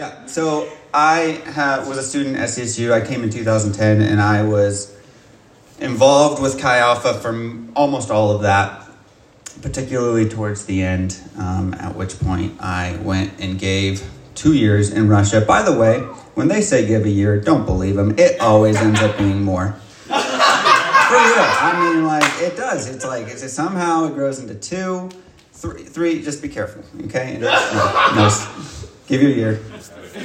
Yeah, so I ha- was a student at CSU. I came in 2010 and I was involved with Chi Alpha from almost all of that, particularly towards the end, um, at which point I went and gave two years in Russia. By the way, when they say give a year, don't believe them. It always ends up being more. For real. I mean, like, it does. It's like, it's somehow it grows into two, three, three. Just be careful, okay? No, no, give you a year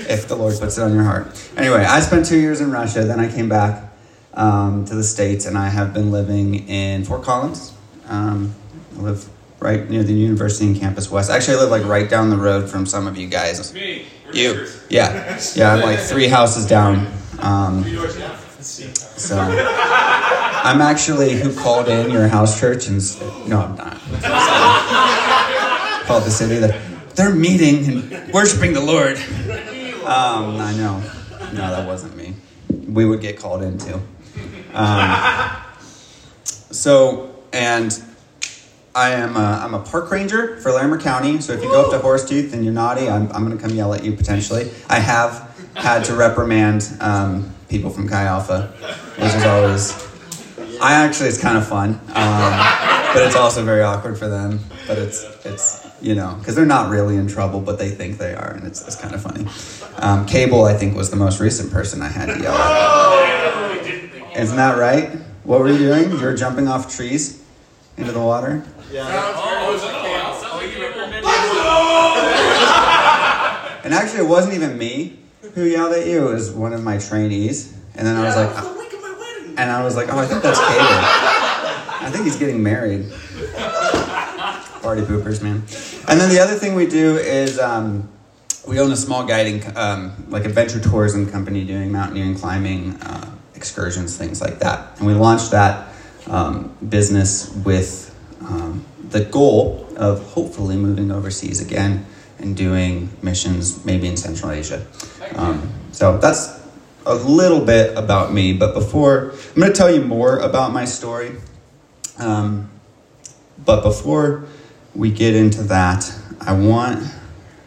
if the Lord puts it on your heart. Anyway, I spent two years in Russia. Then I came back um, to the States, and I have been living in Fort Collins. Um, I live right near the University in Campus West. Actually, I live like right down the road from some of you guys. Me. We're You, yeah, yeah. I'm like three houses down. Um, Three doors down. so I'm actually who called in your house church and no, I'm not. called the city that they're meeting and worshiping the Lord. Um, I know. No, that wasn't me. We would get called in too. Um, so and I am a, I'm a park ranger for Larimer County. So if you go up to Horsetooth and you're naughty, I'm, I'm going to come yell at you potentially. I have had to reprimand um, people from Chi Alpha, which is always. I actually it's kind of fun, um, but it's also very awkward for them. But it's it's you know because they're not really in trouble, but they think they are, and it's, it's kind of funny. Um, Cable, I think, was the most recent person I had to yell at. Isn't that right? What were you doing? You were jumping off trees into the water. Yeah. And actually, it wasn't even me who yelled at you. It was one of my trainees. And then I was like, and I was like, oh, I think that's Cable. I think he's getting married. Party poopers, man. And then the other thing we do is um, we own a small guiding, um, like adventure tourism company doing mountaineering, climbing, uh, excursions, things like that. And we launched that um, business with um, the goal of hopefully moving overseas again and doing missions maybe in Central Asia. Um, so that's a little bit about me. But before, I'm going to tell you more about my story. Um, but before we get into that, I want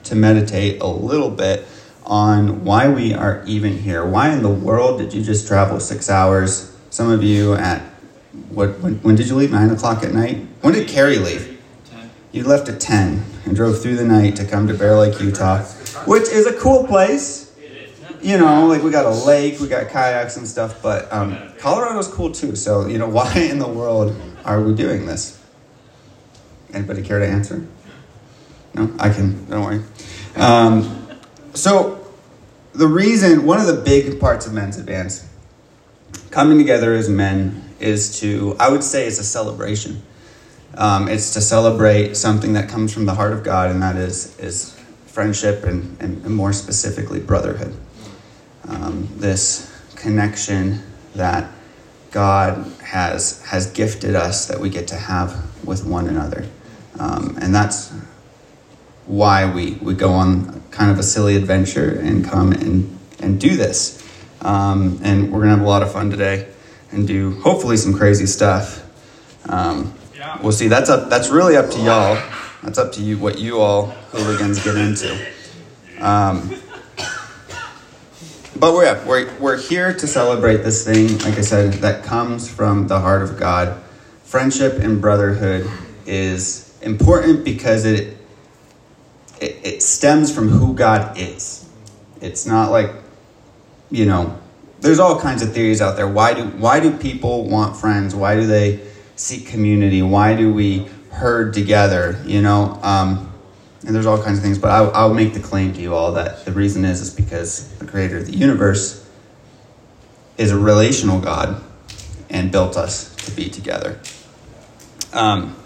to meditate a little bit on why we are even here. Why in the world did you just travel six hours? Some of you at what? When, when did you leave? Nine o'clock at night. When did Carrie leave? You left at ten and drove through the night to come to Bear Lake, Utah, which is a cool place. It is. You know, like we got a lake, we got kayaks and stuff, but um, Colorado's cool too. So you know, why in the world are we doing this? Anybody care to answer? No, I can. Don't worry. Um, so, the reason, one of the big parts of Men's Advance, coming together as men, is to, I would say, it's a celebration. Um, it's to celebrate something that comes from the heart of God, and that is is friendship and, and, and more specifically brotherhood. Um, this connection that God has has gifted us that we get to have with one another, um, and that's why we, we go on kind of a silly adventure and come and, and do this. Um, and we're gonna have a lot of fun today and do hopefully some crazy stuff. Um, Yeah. We'll see. That's up. That's really up to y'all. That's up to you. What you all hooligans get into. Um, but we're, we're we're here to celebrate this thing. Like I said, that comes from the heart of God. Friendship and brotherhood is important because it it, it stems from who God is. It's not like, you know, there's all kinds of theories out there. Why do why do people want friends? Why do they seek community? Why do we herd together? You know, um, and there's all kinds of things. But I, I'll make the claim to you all that the reason is is because the Creator of the universe is a relational God and built us to be together. Um,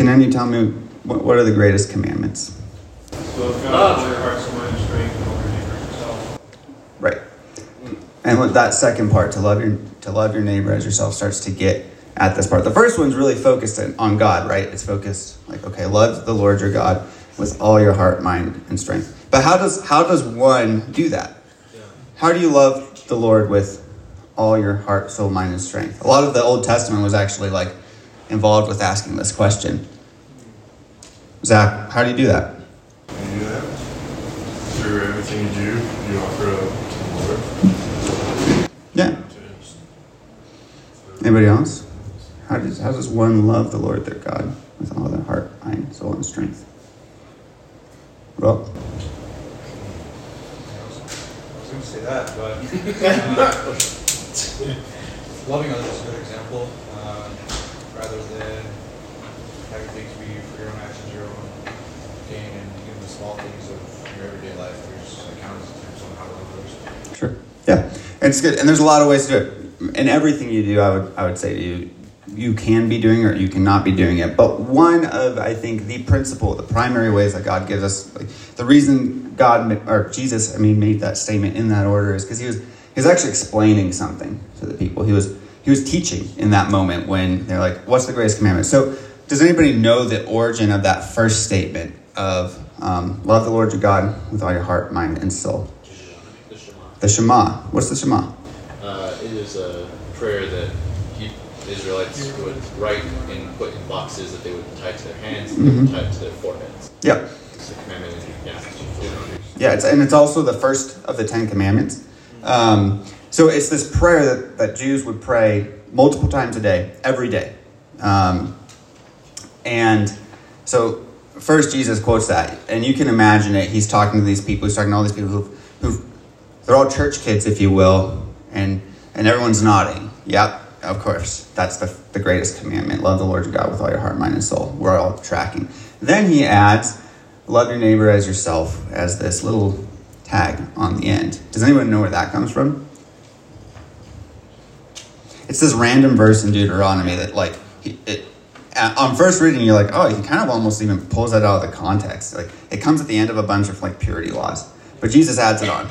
can any tell me what, what are the greatest commandments? Love God your heart, soul, mind, strength, and love your neighbor as yourself. Right. And with that second part, to love your to love your neighbor as yourself, starts to get at this part. The first one's really focused on God, right? It's focused like, okay, love the Lord your God with all your heart, mind, and strength. But how does how does one do that? How do you love the Lord with all your heart, soul, mind, and strength? A lot of the Old Testament was actually like involved with asking this question. Zach, how do you do that? You do that? through everything you do, you offer up to the Lord. Yeah. Anybody else? How does how does one love the Lord their God with all their heart, mind, soul, and strength? Well, I was going to say that, but uh, loving others is a good example. Uh, rather than having things be for your own actions, your own gain, and even the small things of your everyday life, there's accounts in terms of how to love others. Sure. Yeah, and it's good. And there's a lot of ways to do it. In everything you do, I would I would say to you, you can be doing or you cannot be doing it. But one of I think the principle, the primary ways that God gives us, like, the reason God or Jesus, I mean, made that statement in that order is because he was he was actually explaining something to the people. He was he was teaching in that moment when they're like, "What's the greatest commandment?" So, does anybody know the origin of that first statement of um, love the Lord your God with all your heart, mind, and soul? The Shema. The Shema. What's the Shema? Uh, it is a prayer that he, Israelites would write and put in boxes that they would tie to their hands and Mhm. tie to their foreheads. Yeah. It's. Yeah. Yeah, it's, and it's also the first of the Ten Commandments. Um, so it's this prayer that, that Jews would pray multiple times a day, every day. Um, and so first Jesus quotes that, and you can imagine it. He's talking to these people. He's talking to all these people who, who they're all church kids, if you will, and and everyone's nodding. Yep, of course. That's the, the greatest commandment. Love the Lord your God with all your heart, mind, and soul. We're all tracking. Then he adds, love your neighbor as yourself, as this little tag on the end. Does anyone know where that comes from? It's this random verse in Deuteronomy that, like, it, on first reading, you're like, oh, he kind of almost even pulls that out of the context. Like, it comes at the end of a bunch of like purity laws, but Jesus adds it on.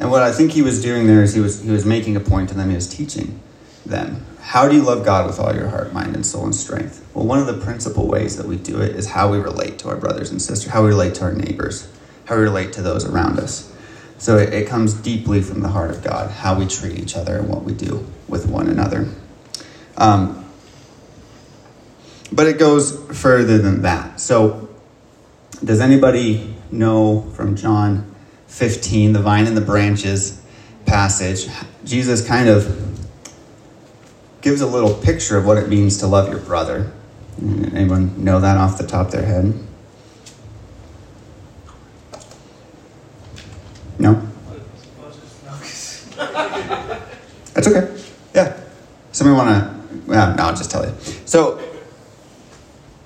And what I think he was doing there is he was he was making a point to them. He was teaching them how do you love God with all your heart, mind, and soul and strength. Well, one of the principal ways that we do it is how we relate to our brothers and sisters, how we relate to our neighbors, how we relate to those around us. So it, it comes deeply from the heart of God, how we treat each other and what we do with one another. Um, but it goes further than that. So, does anybody know from John 15, the vine and the branches passage? Jesus kind of gives a little picture of what it means to love your brother. Anyone know that off the top of their head? No? That's okay. Yeah. Somebody want to? Well, no, I'll just tell you. So,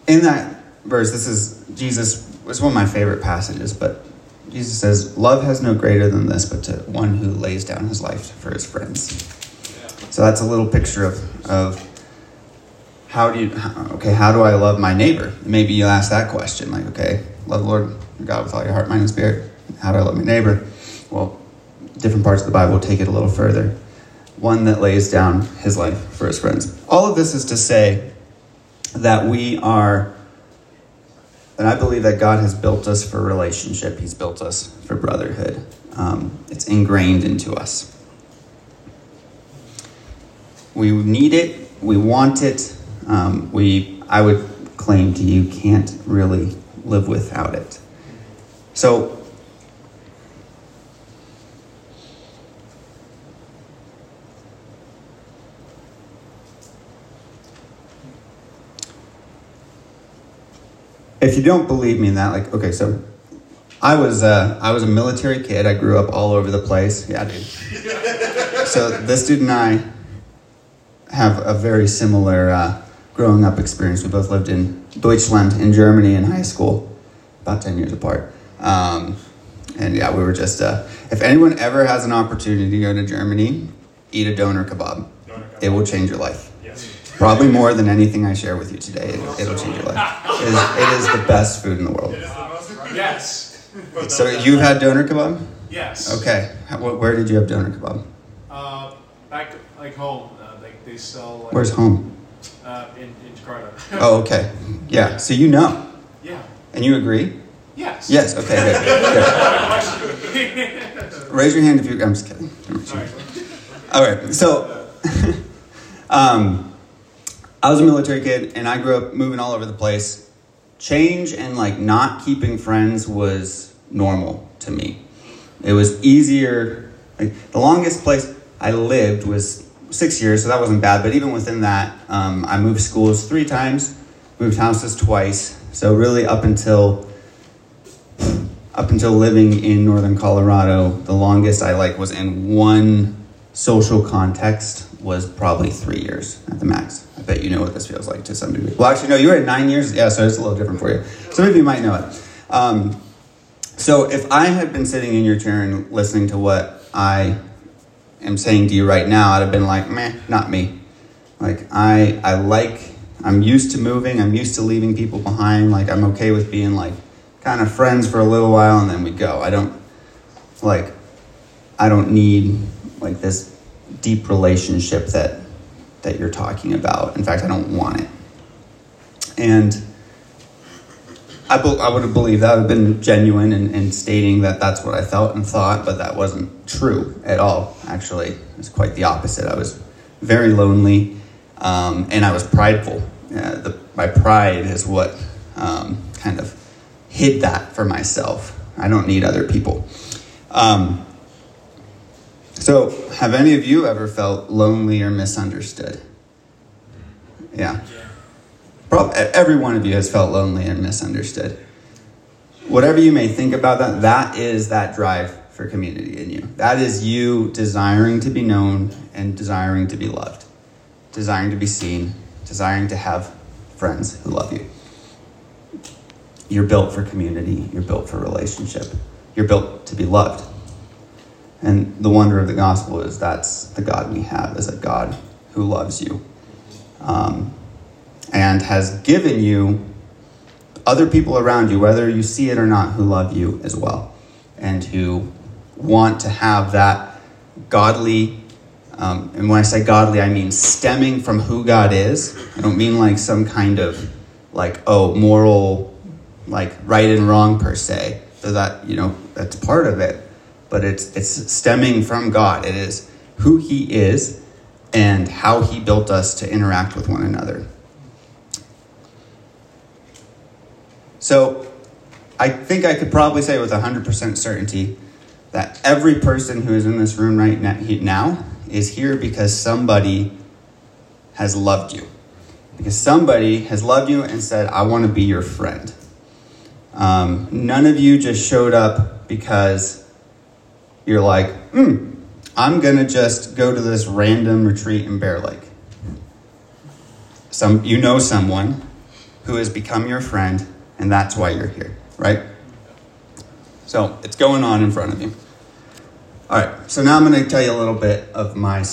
in that verse, this is Jesus. It's one of my favorite passages, but Jesus says, "Love has no greater than this, but to one who lays down his life for his friends." So that's a little picture of of how do you? Okay, how do I love my neighbor? Maybe you ask that question, like, okay, love the Lord God with all your heart, mind, and spirit. How do I love my neighbor? Well, different parts of the Bible take it a little further. One that lays down his life for his friends. All of this is to say that we are, and I believe that God has built us for relationship, He's built us for brotherhood. Um, it's ingrained into us. We need it, we want it, um, we, I would claim to you, can't really live without it. So, if you don't believe me in that, like, okay, so I was uh, I was a military kid. I grew up all over the place. Yeah, dude. so this dude and I have a very similar uh, growing up experience. We both lived in Deutschland in Germany in high school, about ten years apart. Um, and yeah, we were just. Uh, if anyone ever has an opportunity to go to Germany, eat a doner kebab. It will change your life. Probably more than anything I share with you today. It, it'll change your life. It is, it is the best food in the world. Yes. So you've had doner kebab? Yes. Okay. Where did you have doner kebab? Uh, back like home, uh, like they sell. Like, Where's home? Uh, in in Jakarta. Oh, okay. Yeah. So you know, yeah. and you agree? Yes. Yes. Okay. Good. good. Raise your hand if you. I'm just kidding. All right. So, um, I was a military kid, and I grew up moving all over the place. Change and like not keeping friends was normal to me. It was easier. Like, the longest place I lived was six years, so that wasn't bad. But even within that, um, I moved schools three times, moved houses twice. So really, up until up until living in northern Colorado, the longest I like was in one social context was probably three years at the max. I bet you know what this feels like to some degree. Well, actually, no, you were at nine years. Yeah, so it's a little different for you. Some of you might know it. Um, so if I had been sitting in your chair and listening to what I am saying to you right now, I'd have been like, meh, not me. Like I, I like, I'm used to moving. I'm used to leaving people behind. Like I'm okay with being like kind of friends for a little while and then we go. I don't like, I don't need like this deep relationship that that you're talking about. In fact, I don't want it. And I, be, I would have believed that would have been genuine in, in stating that that's what I felt and thought, but that wasn't true at all. Actually, it was quite the opposite. I was very lonely, um, and I was prideful. Uh, the, my pride is what um, kind of hid that for myself. I don't need other people. Um, so, have any of you ever felt lonely or misunderstood? Yeah. Probably every one of you has felt lonely and misunderstood. Whatever you may think about that, that is that drive for community in you. That is you desiring to be known and desiring to be loved, desiring to be seen, desiring to have friends who love you. You're built for community, you're built for relationship, you're built to be loved. And the wonder of the gospel is that's the God we have, is a God who loves you um, and has given you other people around you, whether you see it or not, who love you as well and who want to have that godly. Um, and when I say godly, I mean stemming from who God is. I don't mean like some kind of like, oh, moral, like right and wrong per se. So that, you know, that's part of it but it's it's stemming from God. It is who He is and how He built us to interact with one another. So, I think I could probably say with 100% certainty that every person who is in this room right now is here because somebody has loved you. Because somebody has loved you and said, I want to be your friend. Um, none of you just showed up because you're like, hmm, I'm going to just go to this random retreat in Bear Lake. Some, you know someone who has become your friend, and that's why you're here, right? So it's going on in front of you. All right, so now I'm going to tell you a little bit of my, a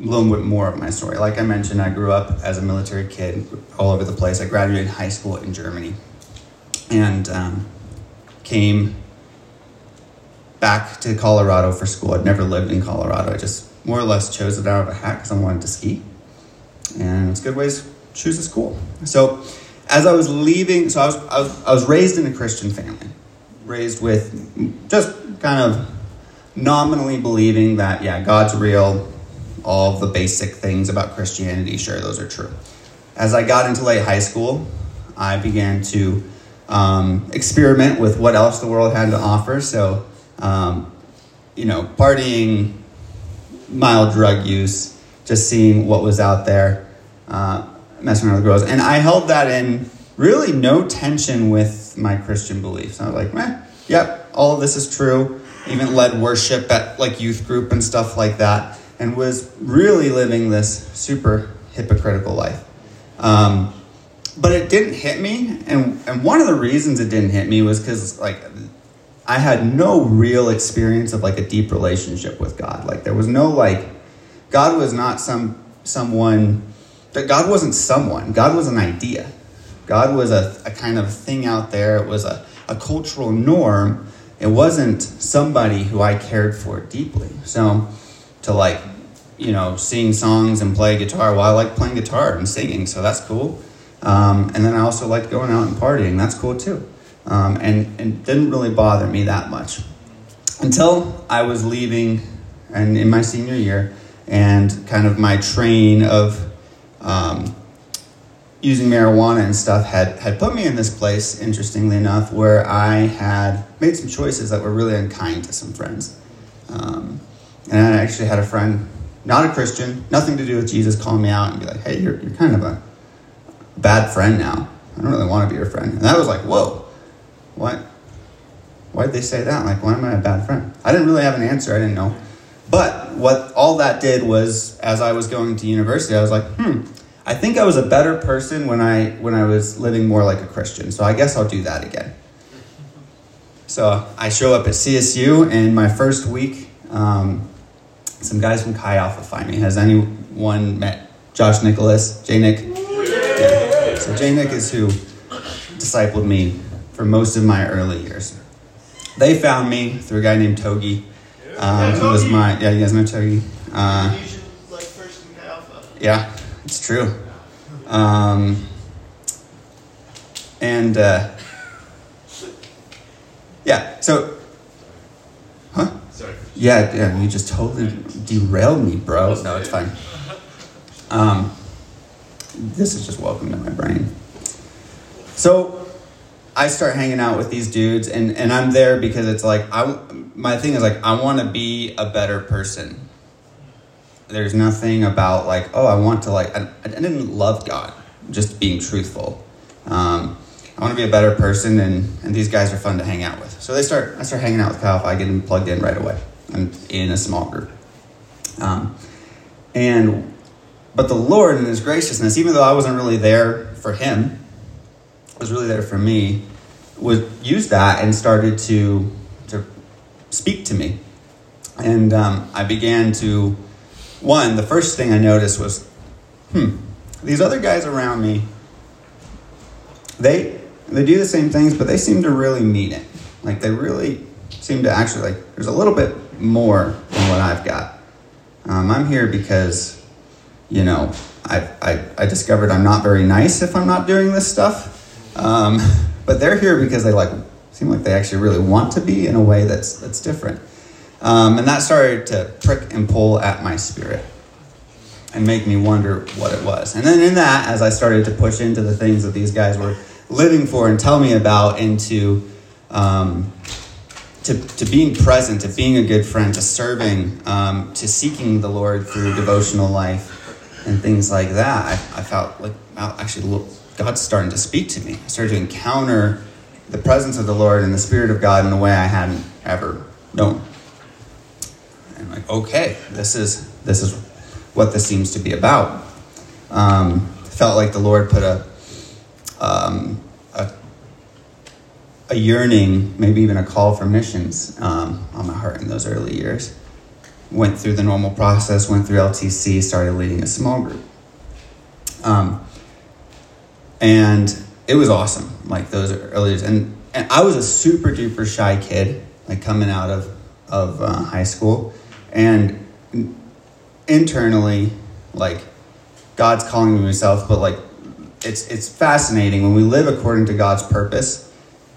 little bit more of my story. Like I mentioned, I grew up as a military kid all over the place. I graduated high school in Germany and um, came back to Colorado for school. I'd never lived in Colorado. I just more or less chose it out of a hat because I wanted to ski. And it's a good way to choose a school. So as I was leaving, so I was, I was, I was raised in a Christian family, raised with just kind of nominally believing that, yeah, God's real, all the basic things about Christianity, sure, those are true. As I got into late high school, I began to um, experiment with what else the world had to offer. So um, you know, partying, mild drug use, just seeing what was out there, uh, messing around with girls. And I held that in really no tension with my Christian beliefs. I was like, meh, yep, all of this is true. Even led worship at like youth group and stuff like that, and was really living this super hypocritical life. Um, but it didn't hit me, and and one of the reasons it didn't hit me was because like I had no real experience of like a deep relationship with God. Like there was no like God was not some someone that God wasn't someone. God was an idea. God was a, a kind of thing out there. It was a, a cultural norm. It wasn't somebody who I cared for deeply. So to like, you know, sing songs and play guitar, well, I like playing guitar and singing, so that's cool. Um, and then I also like going out and partying. That's cool too um, and, and didn't really bother me that much until I was leaving and in my senior year and kind of my train of um, using marijuana and stuff had, had put me in this place, interestingly enough, where I had made some choices that were really unkind to some friends. Um, and I actually had a friend, not a Christian, nothing to do with Jesus, call me out and be like, hey, you're, you're kind of a bad friend now. I don't really want to be your friend. And that was like, whoa, what? Why did they say that? Like, why am I a bad friend? I didn't really have an answer. I didn't know. But what all that did was, as I was going to university, I was like, hmm, I think I was a better person when I when I was living more like a Christian. So I guess I'll do that again. So I show up at CSU, and my first week, um, some guys from Chi Alpha find me. Has anyone met Josh Nicholas? J Nick? Yeah. So J Nick is who discipled me for most of my early years. They found me through a guy named Togi. Um, who was my yeah, you guys know Togi. Uh, yeah, it's true. Um, and uh, yeah, so, huh? Sorry. Yeah, yeah, you just totally derailed me, bro. No, it's fine. Um, this is just welcome to my brain. So, I start hanging out with these dudes, and, and I'm there because it's like I my thing is like I want to be a better person. There's nothing about like oh I want to like I, I didn't love God, just being truthful. Um, I want to be a better person, and, and these guys are fun to hang out with. So they start I start hanging out with Kyle. I get them plugged in right away. I'm in a small group, um, and but the Lord in His graciousness, even though I wasn't really there for Him, was really there for me would use that and started to to speak to me. And um, i began to one the first thing i noticed was hmm these other guys around me they they do the same things but they seem to really mean it. Like they really seem to actually like there's a little bit more than what i've got. Um, i'm here because you know I, I, I discovered i'm not very nice if i'm not doing this stuff um, but they're here because they like seem like they actually really want to be in a way that's that's different. Um, and that started to prick and pull at my spirit and make me wonder what it was. And then in that, as I started to push into the things that these guys were living for and tell me about, into um, to, to being present, to being a good friend, to serving, um, to seeking the Lord through devotional life and things like that, I, I felt like actually God's starting to speak to me. I started to encounter the presence of the Lord and the Spirit of God in a way I hadn't ever known. And like, okay, this is this is what this seems to be about. Um, felt like the Lord put a, um, a a yearning, maybe even a call for missions um, on my heart in those early years. Went through the normal process, went through LTC, started leading a small group. Um, and it was awesome. Like those early years, and and I was a super duper shy kid, like coming out of of uh, high school, and internally, like God's calling me myself, but like it's it's fascinating when we live according to God's purpose.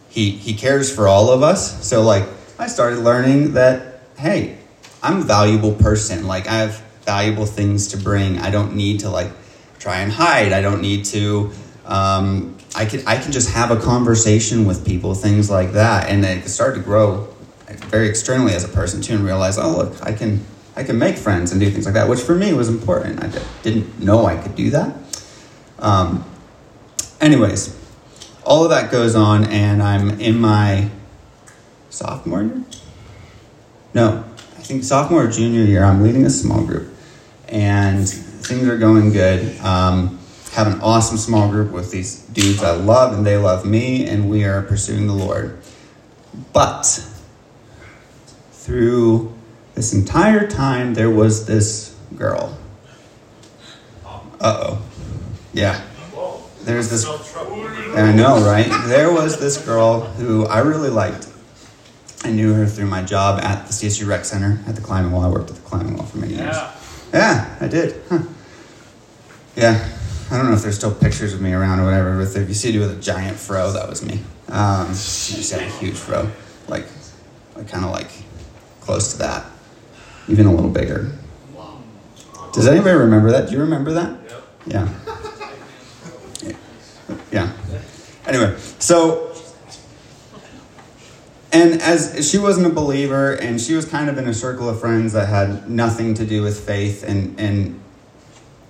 He he cares for all of us. So like I started learning that hey, I'm a valuable person. Like I have valuable things to bring. I don't need to like try and hide. I don't need to um, I can I can just have a conversation with people, things like that, and it started to grow very externally as a person too, and realize, oh look, I can I can make friends and do things like that, which for me was important. I didn't know I could do that. Um, anyways, all of that goes on, and I'm in my sophomore year. No, I think sophomore or junior year. I'm leading a small group, and things are going good. Um, have an awesome small group with these dudes I love and they love me, and we are pursuing the Lord. But through this entire time, there was this girl. Uh oh. Yeah. There's this. I know, right? There was this girl who I really liked. I knew her through my job at the CSU Rec Center at the climbing wall. I worked at the climbing wall for many years. Yeah, yeah I did. Huh. Yeah. I don't know if there's still pictures of me around or whatever, but if you see me with a giant fro, that was me. Um, she just had a huge fro, like, like kind of like close to that, even a little bigger. Does anybody remember that? Do you remember that? Yeah. Yeah. Anyway, so and as she wasn't a believer and she was kind of in a circle of friends that had nothing to do with faith and and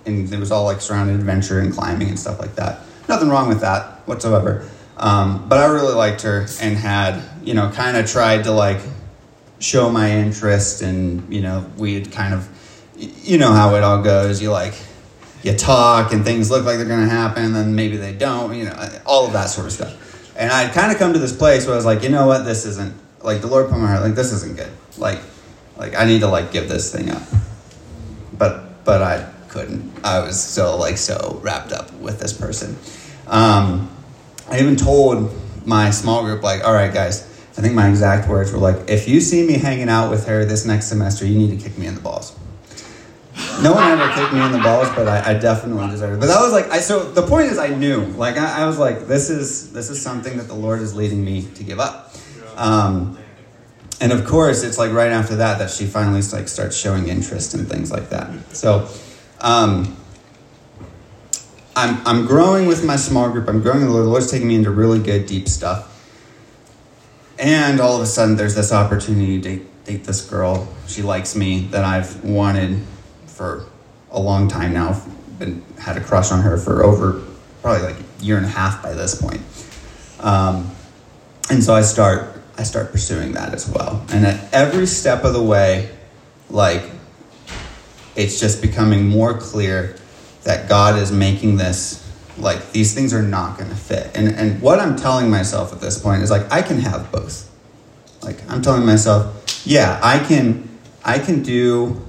and it was all like surrounded adventure and climbing and stuff like that. Nothing wrong with that whatsoever. Um, but i really liked her and had you know kind of tried to like show my interest and you know we had kind of you know how it all goes. You like you talk and things look like they're going to happen then maybe they don't you know all of that sort of stuff. And I'd kind of come to this place where I was like, you know what, this isn't like the Lord put my heart, like this isn't good. Like, like I need to like give this thing up. But but I couldn't. I was still like so wrapped up with this person. Um, I even told my small group like, all right, guys. I think my exact words were like, if you see me hanging out with her this next semester, you need to kick me in the balls. No one ever kicked me in the balls, but I, I definitely deserved it. But that was like, I so the point is, I knew, like, I, I was like, this is this is something that the Lord is leading me to give up. Um, and of course, it's like right after that that she finally like starts showing interest in things like that. So, um, I'm I'm growing with my small group. I'm growing. The Lord's taking me into really good, deep stuff. And all of a sudden, there's this opportunity to date, date this girl. She likes me that I've wanted for a long time now. Been had a crush on her for over probably like a year and a half by this point. Um, and so I start I start pursuing that as well. And at every step of the way, like it's just becoming more clear that God is making this like these things are not going to fit. And and what I'm telling myself at this point is like I can have both. Like I'm telling myself, yeah, I can I can do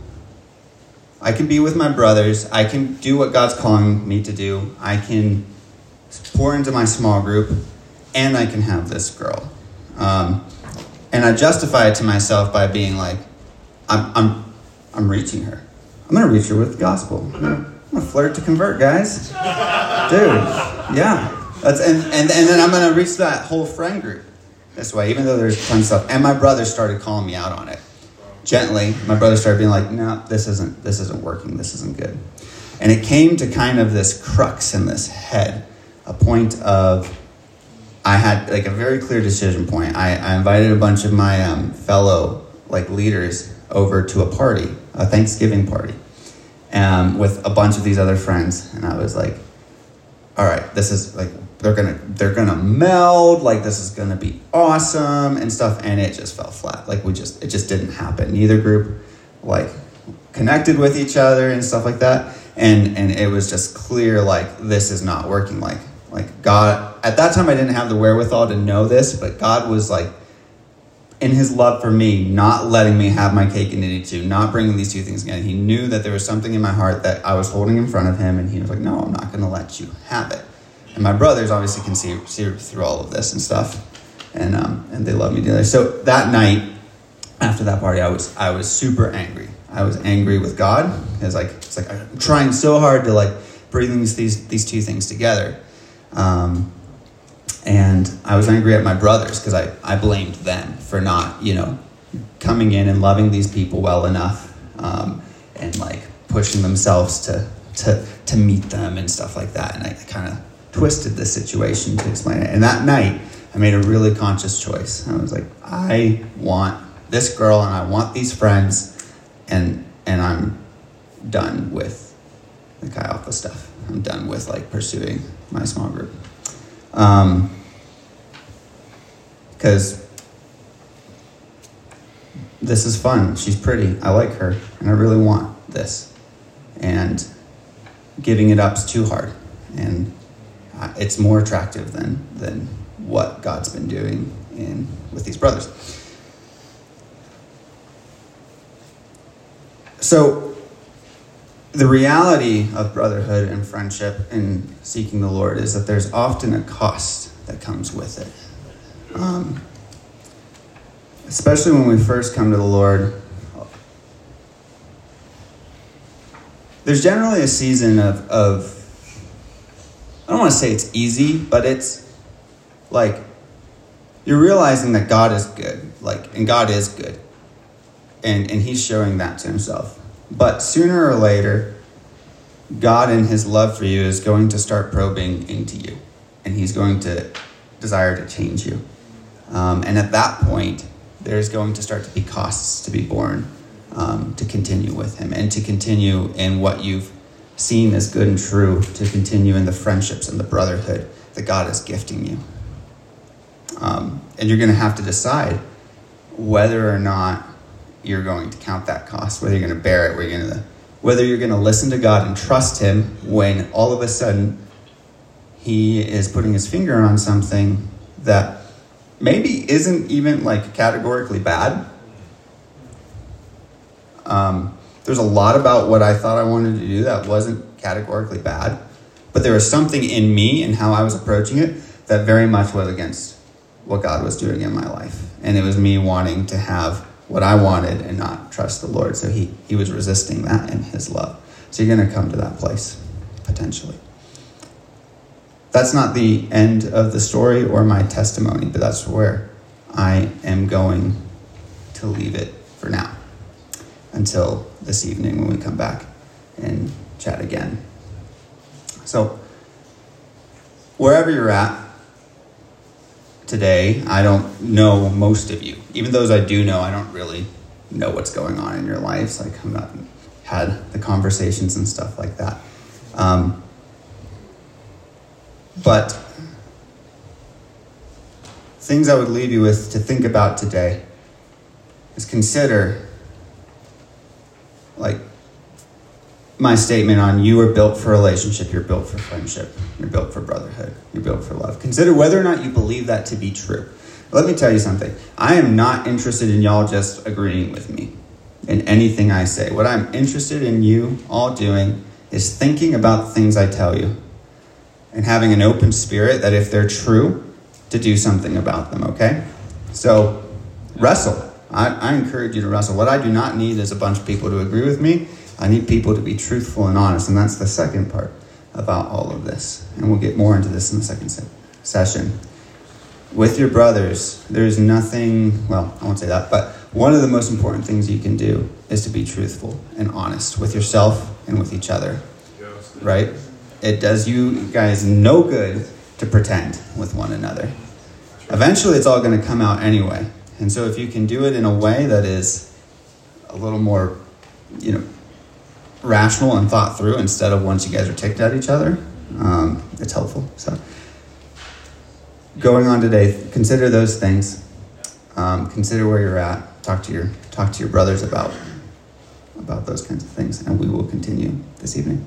I can be with my brothers. I can do what God's calling me to do. I can pour into my small group, and I can have this girl. Um, and I justify it to myself by being like, I'm, I'm, I'm reaching her. I'm going to reach her with the gospel. I'm going to flirt to convert, guys. Dude, yeah. That's, and, and, and then I'm going to reach that whole friend group this way, even though there's tons of stuff. And my brother started calling me out on it gently, my brother started being like, "No, this isn't. This isn't working. This isn't good." And it came to kind of this crux in this head, a point of I had like a very clear decision point. I, I invited a bunch of my um, fellow like leaders over to a party, a Thanksgiving party, um, with a bunch of these other friends, and I was like, "All right, this is like they're gonna they're gonna meld like this is gonna be awesome and stuff. And it just fell flat. Like we just it just didn't happen. Neither group like connected with each other and stuff like that. And and it was just clear like this is not working. Like like god at that time i didn't have the wherewithal to know this but god was like in his love for me not letting me have my cake and eat it too not bringing these two things together he knew that there was something in my heart that i was holding in front of him and he was like no i'm not going to let you have it and my brothers obviously can see, see through all of this and stuff, and um, and they love me dearly. So that night, after that party, I was I was super angry. I was angry with God because like it's like I'm trying so hard to like bring these these these two things together, um, and I was angry at my brothers because I I blamed them for not you know coming in and loving these people well enough, um, and like pushing themselves to to to meet them and stuff like that, and I kind of twisted the situation to explain it. And that night, I made a really conscious choice. I was like, I want this girl and I want these friends, and and I'm done with the Chi Alpha stuff. I'm done with like pursuing my small group. Um, because this is fun. She's pretty. I like her, and I really want this. And giving it up's too hard. And it's more attractive than than what God's been doing in with these brothers. So the reality of brotherhood and friendship and seeking the Lord is that there's often a cost that comes with it. Um, especially when we first come to the Lord, there's generally a season of, of I don't want to say it's easy, but it's like you're realizing that God is good, like, and God is good, and and He's showing that to Himself. But sooner or later, God, in His love for you, is going to start probing into you, and He's going to desire to change you. Um, and at that point, there's going to start to be costs to be borne um, to continue with Him and to continue in what you've seen as good and true, to continue in the friendships and the brotherhood that God is gifting you. Um, and you're going to have to decide whether or not you're going to count that cost, whether you're going to bear it, whether you're going to, whether you're going to listen to God and trust Him when all of a sudden He is putting His finger on something that maybe isn't even like categorically bad. Um, there's a lot about what I thought I wanted to do that wasn't categorically bad, but there was something in me and how I was approaching it that very much was against what God was doing in my life. And it was me wanting to have what I wanted and not trust the Lord. So he, he was resisting that in his love. So you're going to come to that place, potentially. That's not the end of the story or my testimony, but that's where I am going to leave it for now until this evening when we come back and chat again. So, wherever you're at today, I don't know most of you. Even those I do know, I don't really know what's going on in your lives. Like, I'm not had the conversations and stuff like that. Um, but things I would leave you with to think about today is consider like my statement on you are built for relationship, you're built for friendship, you're built for brotherhood, you're built for love. Consider whether or not you believe that to be true. Let me tell you something. I am not interested in y'all just agreeing with me in anything I say. What I'm interested in you all doing is thinking about the things I tell you and having an open spirit that if they're true, to do something about them, okay? So, wrestle. I, I encourage you to wrestle. What I do not need is a bunch of people to agree with me. I need people to be truthful and honest, and that's the second part about all of this. And we'll get more into this in the second se- session. With your brothers, there's nothing, well, I won't say that, but one of the most important things you can do is to be truthful and honest with yourself and with each other. Right? It does you guys no good to pretend with one another. Eventually, it's all going to come out anyway. And so, if you can do it in a way that is a little more, you know, rational and thought through instead of once you guys are ticked at each other, um, it's helpful. So, going on today, consider those things. Um, consider where you're at. Talk to your talk to your brothers about about those kinds of things, and we will continue this evening.